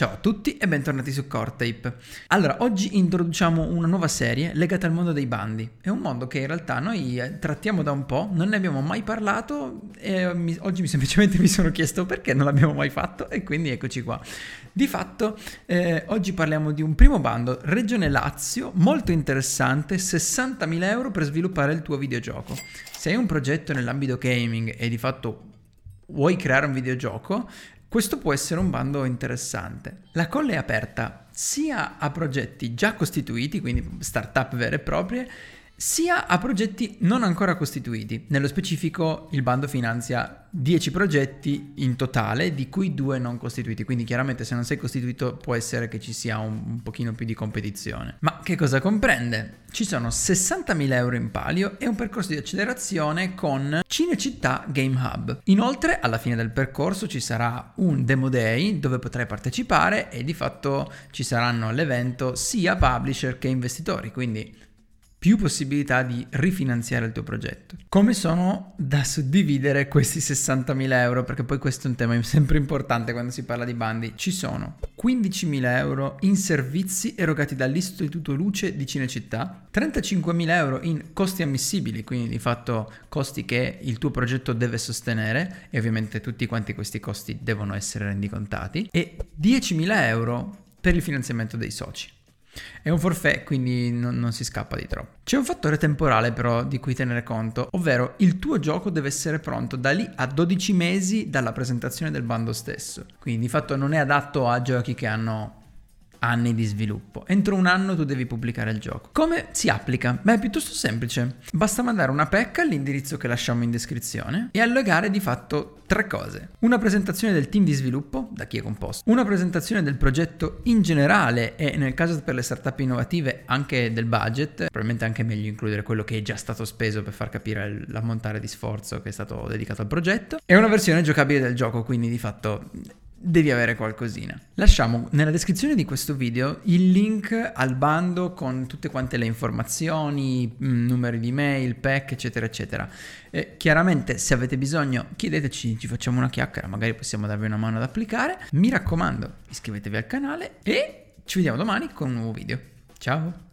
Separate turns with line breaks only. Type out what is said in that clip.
Ciao a tutti e bentornati su Cortape. Allora, oggi introduciamo una nuova serie legata al mondo dei bandi. È un mondo che in realtà noi eh, trattiamo da un po', non ne abbiamo mai parlato e mi, oggi semplicemente mi sono chiesto perché non l'abbiamo mai fatto e quindi eccoci qua. Di fatto, eh, oggi parliamo di un primo bando, Regione Lazio, molto interessante, 60.000 euro per sviluppare il tuo videogioco. Se hai un progetto nell'ambito gaming e di fatto vuoi creare un videogioco, questo può essere un bando interessante. La colla è aperta sia a progetti già costituiti, quindi startup vere e proprie, sia a progetti non ancora costituiti. Nello specifico il bando finanzia 10 progetti in totale, di cui 2 non costituiti, quindi chiaramente se non sei costituito può essere che ci sia un, un pochino più di competizione. Ma che cosa comprende? Ci sono 60.000 euro in palio e un percorso di accelerazione con Cinecittà Game Hub. Inoltre alla fine del percorso ci sarà un demo day dove potrai partecipare e di fatto ci saranno all'evento sia publisher che investitori, quindi più possibilità di rifinanziare il tuo progetto. Come sono da suddividere questi 60.000 euro? Perché poi questo è un tema sempre importante quando si parla di bandi. Ci sono 15.000 euro in servizi erogati dall'Istituto Luce di Cinecittà, 35.000 euro in costi ammissibili, quindi di fatto costi che il tuo progetto deve sostenere e ovviamente tutti quanti questi costi devono essere rendicontati e 10.000 euro per il finanziamento dei soci. È un forfait, quindi non, non, si scappa di troppo. C'è un fattore temporale però di cui tenere conto, ovvero il tuo gioco deve essere pronto da lì a 12 mesi dalla presentazione del bando stesso. Quindi di fatto non è adatto a giochi che hanno anni di sviluppo. Entro un anno tu devi pubblicare il gioco. Come si applica? Beh, è piuttosto semplice. Basta mandare una PEC all'indirizzo che lasciamo in descrizione e allogare di fatto tre cose. Una presentazione del team di sviluppo, da chi è composto, una presentazione del progetto in generale e nel caso per le startup innovative anche del budget, probabilmente anche meglio includere quello che è già stato speso per far capire l'ammontare di sforzo che è stato dedicato al progetto, e una versione giocabile del gioco, quindi di fatto devi avere qualcosina. Lasciamo nella descrizione di questo video il link al bando con tutte quante le informazioni, mm, numeri di mail, pack, eccetera, eccetera. E chiaramente se avete bisogno chiedeteci, ci facciamo una chiacchiera, magari possiamo darvi una mano ad applicare. Mi raccomando, iscrivetevi al canale e ci vediamo domani con un nuovo video. Ciao!